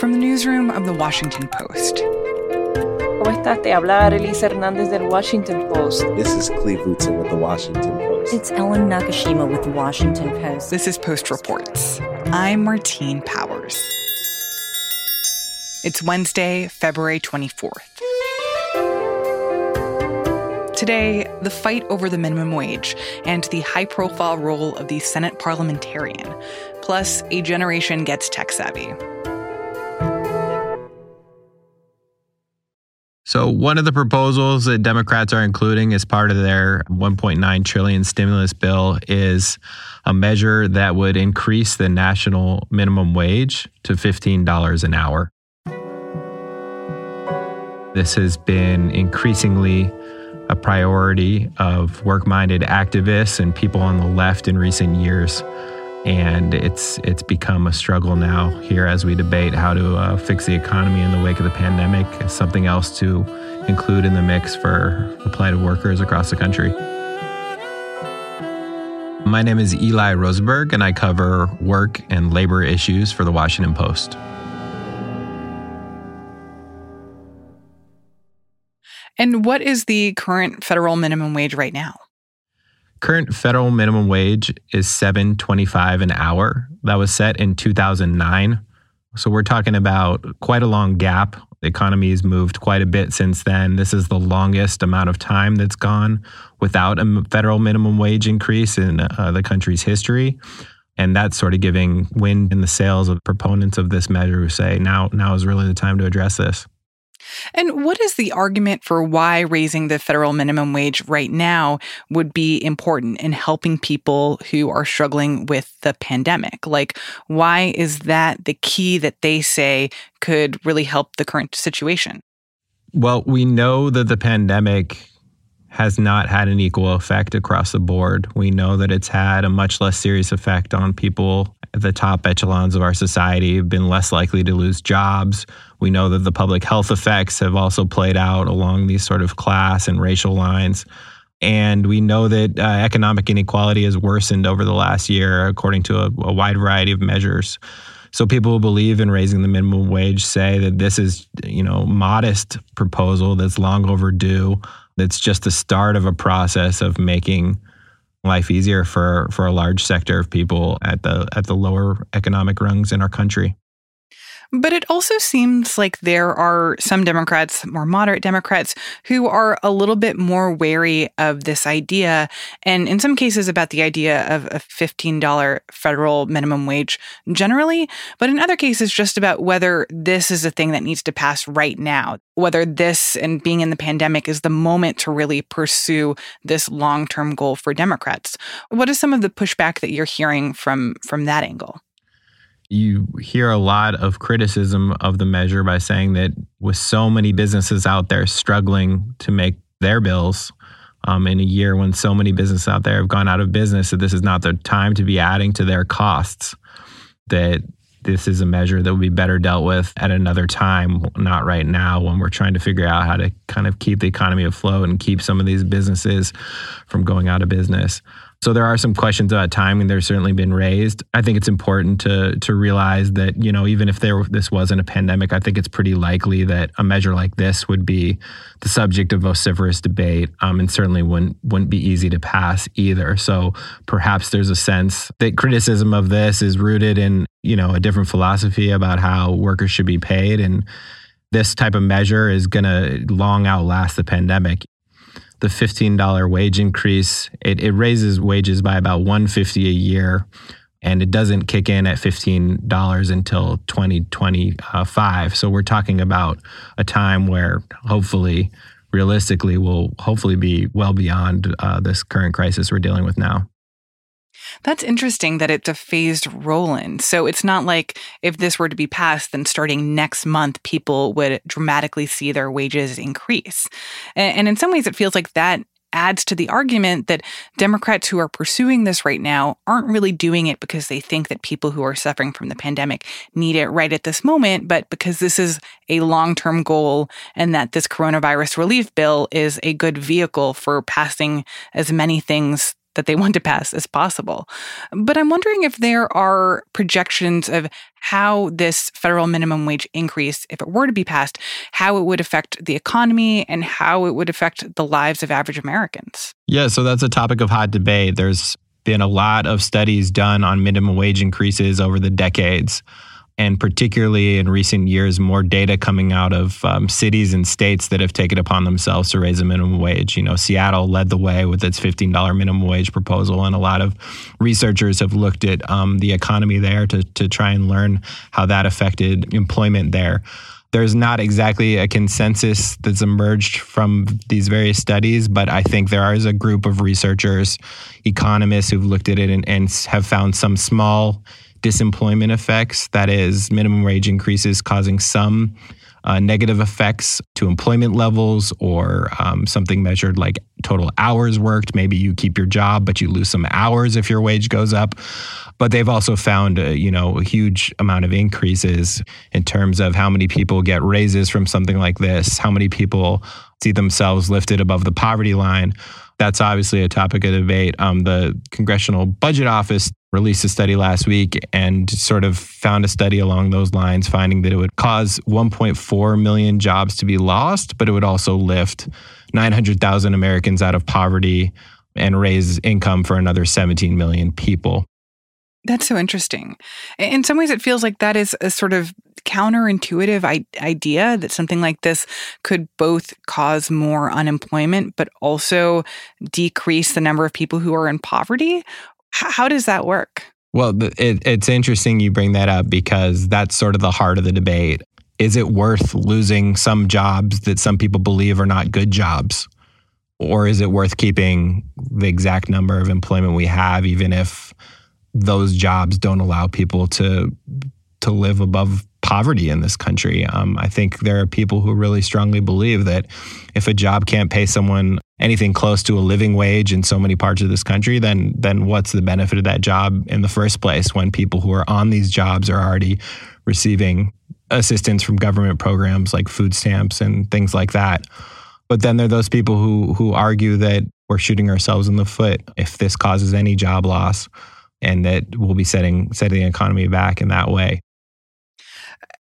From the newsroom of The Washington Post. ¿Cómo estás? Te habla Arelis Hernández del Washington Post. This is Cleve Wootson with The Washington Post. It's Ellen Nakashima with The Washington Post. This is Post Reports. I'm Martine Powers. It's Wednesday, February 24th. Today, the fight over the minimum wage and the high profile role of the Senate parliamentarian, plus a generation gets tech savvy. So, one of the proposals that Democrats are including as part of their 1.9 trillion stimulus bill is a measure that would increase the national minimum wage to $15 an hour. This has been increasingly a priority of work minded activists and people on the left in recent years. And it's, it's become a struggle now here as we debate how to uh, fix the economy in the wake of the pandemic, It's something else to include in the mix for the plight of workers across the country. My name is Eli Rosenberg, and I cover work and labor issues for the Washington Post. And what is the current federal minimum wage right now? Current federal minimum wage is 7.25 an hour. That was set in 2009. So we're talking about quite a long gap. The economy has moved quite a bit since then. This is the longest amount of time that's gone without a federal minimum wage increase in uh, the country's history. And that's sort of giving wind in the sails of proponents of this measure who say now now is really the time to address this. And what is the argument for why raising the federal minimum wage right now would be important in helping people who are struggling with the pandemic? Like, why is that the key that they say could really help the current situation? Well, we know that the pandemic has not had an equal effect across the board. We know that it's had a much less serious effect on people at the top echelons of our society, have been less likely to lose jobs. We know that the public health effects have also played out along these sort of class and racial lines. And we know that uh, economic inequality has worsened over the last year, according to a, a wide variety of measures. So people who believe in raising the minimum wage say that this is, you know, modest proposal that's long overdue. That's just the start of a process of making life easier for for a large sector of people at the at the lower economic rungs in our country. But it also seems like there are some Democrats, more moderate Democrats, who are a little bit more wary of this idea. And in some cases, about the idea of a $15 federal minimum wage generally. But in other cases, just about whether this is a thing that needs to pass right now, whether this and being in the pandemic is the moment to really pursue this long term goal for Democrats. What is some of the pushback that you're hearing from, from that angle? You hear a lot of criticism of the measure by saying that with so many businesses out there struggling to make their bills um, in a year when so many businesses out there have gone out of business, that this is not the time to be adding to their costs. That this is a measure that would be better dealt with at another time, not right now when we're trying to figure out how to kind of keep the economy afloat and keep some of these businesses from going out of business. So there are some questions about timing. There's certainly been raised. I think it's important to to realize that you know even if there this wasn't a pandemic, I think it's pretty likely that a measure like this would be the subject of vociferous debate, um, and certainly wouldn't wouldn't be easy to pass either. So perhaps there's a sense that criticism of this is rooted in you know a different philosophy about how workers should be paid and this type of measure is going to long outlast the pandemic the $15 wage increase. It, it raises wages by about 150 a year and it doesn't kick in at $15 until 2025. So we're talking about a time where hopefully, realistically, we'll hopefully be well beyond uh, this current crisis we're dealing with now. That's interesting that it's a phased roll in. So it's not like if this were to be passed, then starting next month, people would dramatically see their wages increase. And in some ways, it feels like that adds to the argument that Democrats who are pursuing this right now aren't really doing it because they think that people who are suffering from the pandemic need it right at this moment, but because this is a long term goal and that this coronavirus relief bill is a good vehicle for passing as many things that they want to pass as possible. But I'm wondering if there are projections of how this federal minimum wage increase, if it were to be passed, how it would affect the economy and how it would affect the lives of average Americans. Yeah, so that's a topic of hot debate. There's been a lot of studies done on minimum wage increases over the decades and particularly in recent years, more data coming out of um, cities and states that have taken upon themselves to raise the minimum wage. You know, Seattle led the way with its $15 minimum wage proposal, and a lot of researchers have looked at um, the economy there to, to try and learn how that affected employment there. There's not exactly a consensus that's emerged from these various studies, but I think there is a group of researchers, economists who've looked at it and, and have found some small disemployment effects, that is, minimum wage increases causing some uh, negative effects to employment levels or um, something measured like total hours worked. Maybe you keep your job, but you lose some hours if your wage goes up. But they've also found, uh, you know, a huge amount of increases in terms of how many people get raises from something like this, how many people see themselves lifted above the poverty line. That's obviously a topic of debate. Um, the Congressional Budget Office released a study last week and sort of found a study along those lines, finding that it would cause 1.4 million jobs to be lost, but it would also lift 900,000 Americans out of poverty and raise income for another 17 million people. That's so interesting. In some ways, it feels like that is a sort of counterintuitive I- idea that something like this could both cause more unemployment, but also decrease the number of people who are in poverty. How does that work? Well, it, it's interesting you bring that up because that's sort of the heart of the debate. Is it worth losing some jobs that some people believe are not good jobs? Or is it worth keeping the exact number of employment we have, even if those jobs don't allow people to to live above poverty in this country. Um, I think there are people who really strongly believe that if a job can't pay someone anything close to a living wage in so many parts of this country, then then what's the benefit of that job in the first place when people who are on these jobs are already receiving assistance from government programs like food stamps and things like that. But then there are those people who who argue that we're shooting ourselves in the foot if this causes any job loss and that we'll be setting setting the economy back in that way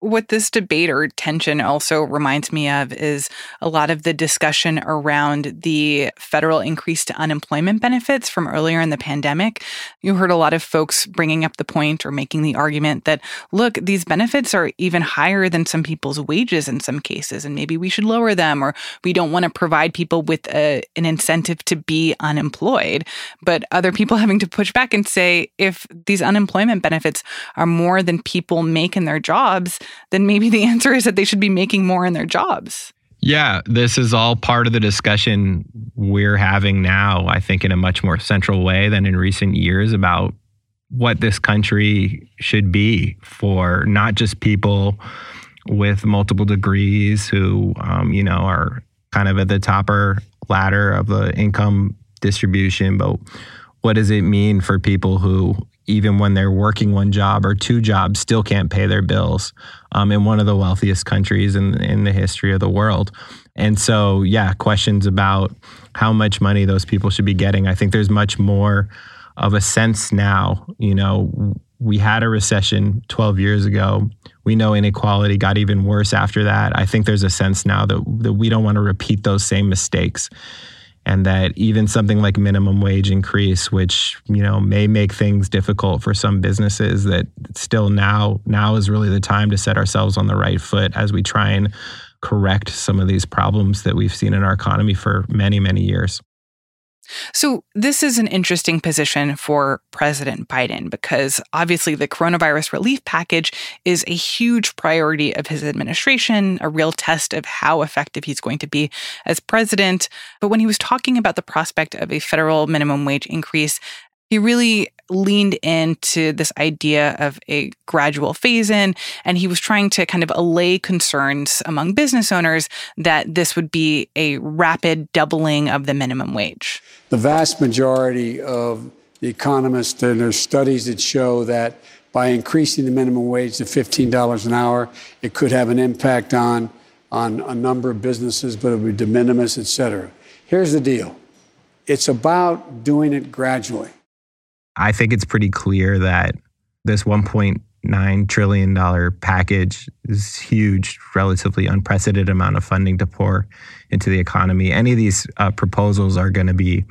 what this debate or tension also reminds me of is a lot of the discussion around the federal increase to unemployment benefits from earlier in the pandemic. You heard a lot of folks bringing up the point or making the argument that, look, these benefits are even higher than some people's wages in some cases, and maybe we should lower them, or we don't want to provide people with a, an incentive to be unemployed. But other people having to push back and say, if these unemployment benefits are more than people make in their jobs, then maybe the answer is that they should be making more in their jobs. Yeah, this is all part of the discussion we're having now, I think, in a much more central way than in recent years about what this country should be for not just people with multiple degrees who, um, you know, are kind of at the topper ladder of the income distribution, but what does it mean for people who even when they're working one job or two jobs, still can't pay their bills um, in one of the wealthiest countries in, in the history of the world. And so, yeah, questions about how much money those people should be getting. I think there's much more of a sense now. You know, we had a recession 12 years ago. We know inequality got even worse after that. I think there's a sense now that, that we don't want to repeat those same mistakes and that even something like minimum wage increase which you know may make things difficult for some businesses that still now now is really the time to set ourselves on the right foot as we try and correct some of these problems that we've seen in our economy for many many years so, this is an interesting position for President Biden because obviously the coronavirus relief package is a huge priority of his administration, a real test of how effective he's going to be as president. But when he was talking about the prospect of a federal minimum wage increase, he really leaned into this idea of a gradual phase in, and he was trying to kind of allay concerns among business owners that this would be a rapid doubling of the minimum wage. The vast majority of the economists, and there's studies that show that by increasing the minimum wage to $15 an hour, it could have an impact on, on a number of businesses, but it would be de minimis, et cetera. Here's the deal It's about doing it gradually. I think it's pretty clear that this 1.9 trillion dollar package is huge, relatively unprecedented amount of funding to pour into the economy. Any of these uh, proposals are going to be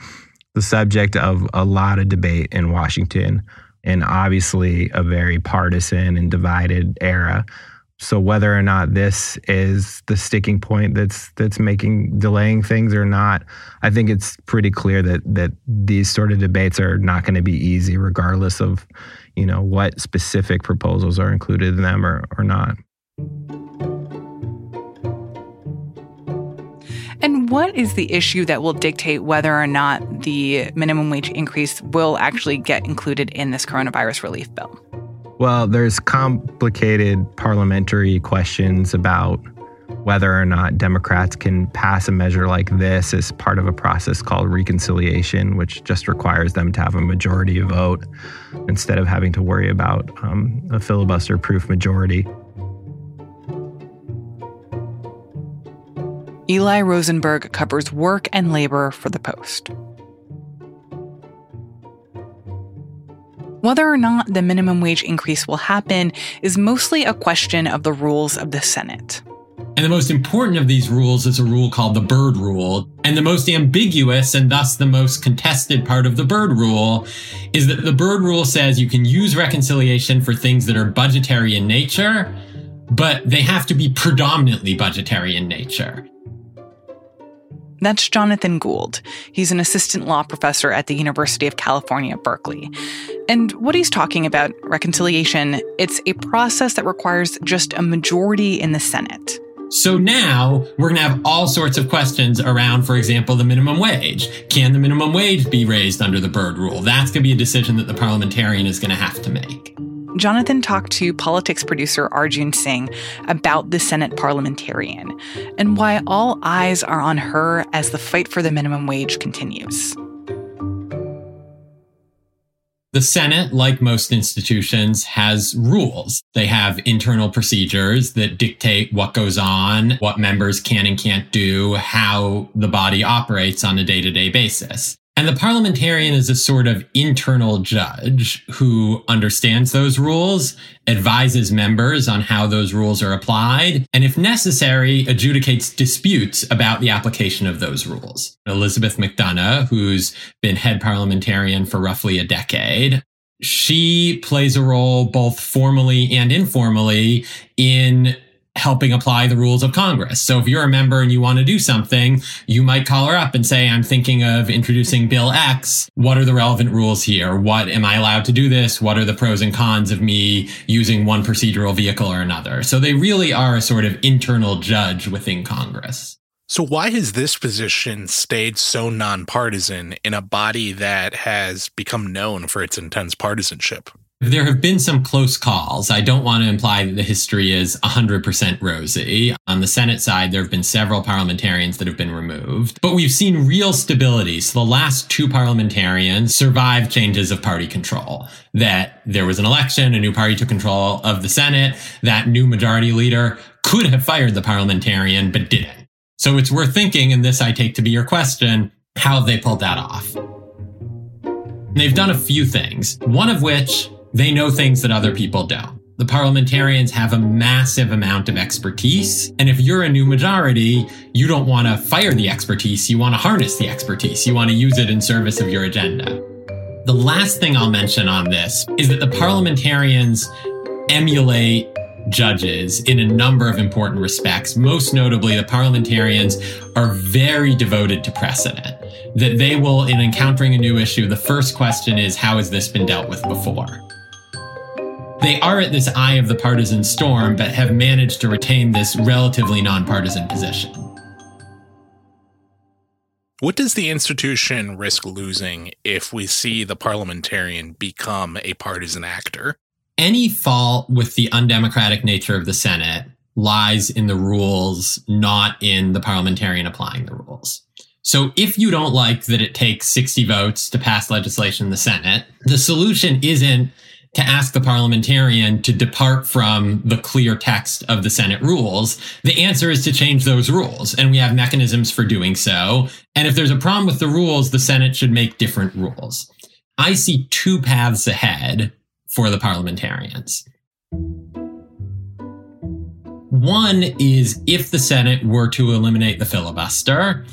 the subject of a lot of debate in Washington and obviously a very partisan and divided era. So whether or not this is the sticking point that's that's making delaying things or not, I think it's pretty clear that that these sort of debates are not going to be easy, regardless of you know what specific proposals are included in them or, or not. And what is the issue that will dictate whether or not the minimum wage increase will actually get included in this coronavirus relief bill? Well, there's complicated parliamentary questions about whether or not Democrats can pass a measure like this as part of a process called reconciliation, which just requires them to have a majority vote instead of having to worry about um, a filibuster proof majority. Eli Rosenberg covers work and labor for the Post. Whether or not the minimum wage increase will happen is mostly a question of the rules of the Senate. And the most important of these rules is a rule called the Byrd Rule. And the most ambiguous and thus the most contested part of the Byrd Rule is that the Byrd Rule says you can use reconciliation for things that are budgetary in nature, but they have to be predominantly budgetary in nature. That's Jonathan Gould. He's an assistant law professor at the University of California, Berkeley. And what he's talking about, reconciliation, it's a process that requires just a majority in the Senate. So now we're going to have all sorts of questions around, for example, the minimum wage. Can the minimum wage be raised under the Byrd rule? That's going to be a decision that the parliamentarian is going to have to make. Jonathan talked to politics producer Arjun Singh about the Senate parliamentarian and why all eyes are on her as the fight for the minimum wage continues. The Senate, like most institutions, has rules. They have internal procedures that dictate what goes on, what members can and can't do, how the body operates on a day to day basis. And the parliamentarian is a sort of internal judge who understands those rules, advises members on how those rules are applied, and if necessary, adjudicates disputes about the application of those rules. Elizabeth MacDonough, who's been head parliamentarian for roughly a decade, she plays a role both formally and informally in helping apply the rules of Congress. So if you're a member and you want to do something, you might call her up and say, I'm thinking of introducing Bill X. What are the relevant rules here? What am I allowed to do this? What are the pros and cons of me using one procedural vehicle or another? So they really are a sort of internal judge within Congress. So, why has this position stayed so nonpartisan in a body that has become known for its intense partisanship? There have been some close calls. I don't want to imply that the history is 100% rosy. On the Senate side, there have been several parliamentarians that have been removed, but we've seen real stability. So the last two parliamentarians survived changes of party control. That there was an election, a new party took control of the Senate, that new majority leader could have fired the parliamentarian, but didn't. So it's worth thinking, and this I take to be your question, how have they pulled that off? They've done a few things, one of which they know things that other people don't. The parliamentarians have a massive amount of expertise. And if you're a new majority, you don't want to fire the expertise. You want to harness the expertise. You want to use it in service of your agenda. The last thing I'll mention on this is that the parliamentarians emulate judges in a number of important respects. Most notably, the parliamentarians are very devoted to precedent. That they will, in encountering a new issue, the first question is, how has this been dealt with before? They are at this eye of the partisan storm, but have managed to retain this relatively nonpartisan position. What does the institution risk losing if we see the parliamentarian become a partisan actor? Any fault with the undemocratic nature of the Senate lies in the rules, not in the parliamentarian applying the rules. So if you don't like that it takes 60 votes to pass legislation in the Senate, the solution isn't to ask the parliamentarian to depart from the clear text of the Senate rules, the answer is to change those rules. And we have mechanisms for doing so. And if there's a problem with the rules, the Senate should make different rules. I see two paths ahead for the parliamentarians. One is if the Senate were to eliminate the filibuster,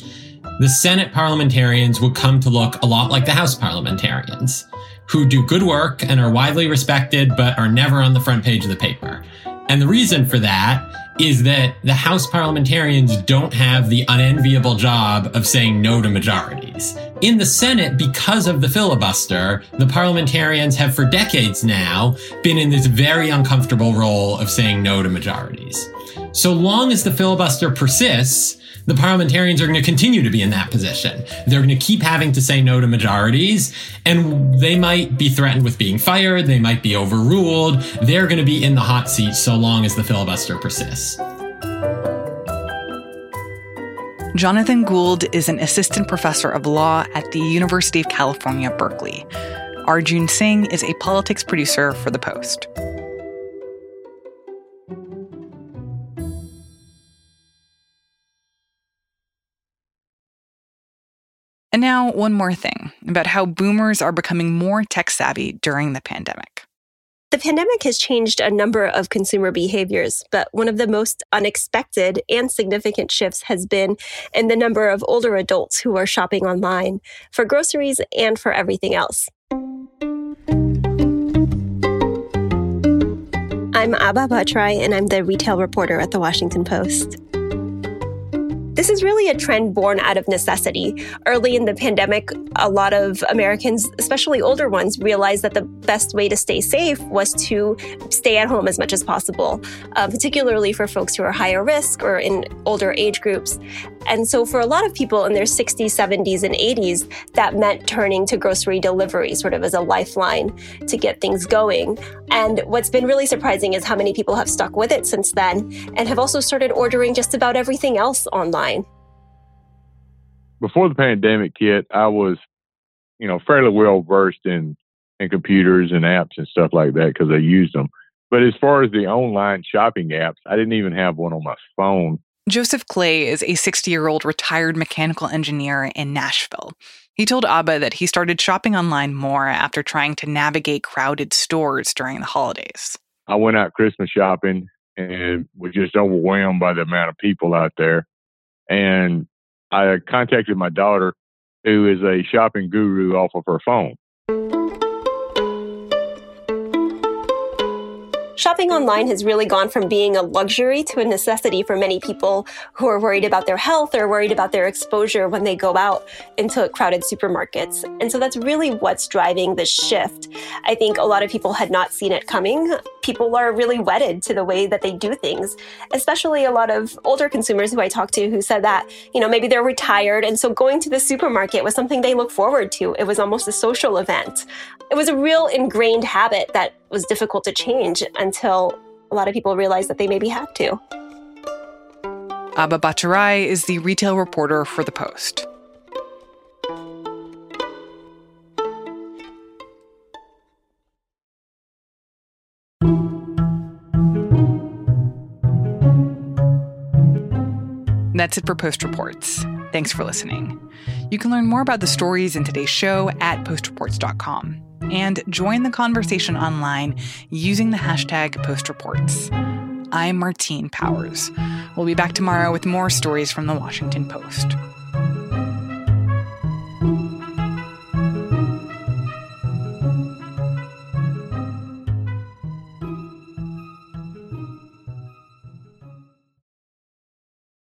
the Senate parliamentarians would come to look a lot like the House parliamentarians, who do good work and are widely respected but are never on the front page of the paper. And the reason for that is that the House parliamentarians don't have the unenviable job of saying no to majorities. In the Senate, because of the filibuster, the parliamentarians have for decades now been in this very uncomfortable role of saying no to majorities. So long as the filibuster persists, the parliamentarians are going to continue to be in that position. They're going to keep having to say no to majorities, and they might be threatened with being fired. They might be overruled. They're going to be in the hot seat so long as the filibuster persists. Jonathan Gould is an assistant professor of law at the University of California, Berkeley. Arjun Singh is a politics producer for The Post. And now, one more thing about how boomers are becoming more tech savvy during the pandemic. The pandemic has changed a number of consumer behaviors, but one of the most unexpected and significant shifts has been in the number of older adults who are shopping online for groceries and for everything else. I'm Abha Bhattarai, and I'm the retail reporter at the Washington Post. This is really a trend born out of necessity. Early in the pandemic, a lot of Americans, especially older ones, realized that the best way to stay safe was to stay at home as much as possible, uh, particularly for folks who are higher risk or in older age groups. And so, for a lot of people in their 60s, 70s, and 80s, that meant turning to grocery delivery sort of as a lifeline to get things going. And what's been really surprising is how many people have stuck with it since then and have also started ordering just about everything else online. Before the pandemic hit, I was, you know, fairly well versed in, in computers and apps and stuff like that because I used them. But as far as the online shopping apps, I didn't even have one on my phone. Joseph Clay is a 60 year old retired mechanical engineer in Nashville. He told Abha that he started shopping online more after trying to navigate crowded stores during the holidays. I went out Christmas shopping and was just overwhelmed by the amount of people out there. And I contacted my daughter, who is a shopping guru off of her phone. Shopping mm-hmm. online has really gone from being a luxury to a necessity for many people who are worried about their health or worried about their exposure when they go out into crowded supermarkets. And so that's really what's driving the shift. I think a lot of people had not seen it coming. People are really wedded to the way that they do things, especially a lot of older consumers who I talked to who said that, you know, maybe they're retired. And so going to the supermarket was something they look forward to. It was almost a social event. It was a real ingrained habit that was difficult to change until a lot of people realized that they maybe had to. Abha Bhattarai is the retail reporter for The Post. That's it for Post Reports. Thanks for listening. You can learn more about the stories in today's show at postreports.com and join the conversation online using the hashtag postreports. I'm Martine Powers. We'll be back tomorrow with more stories from the Washington Post.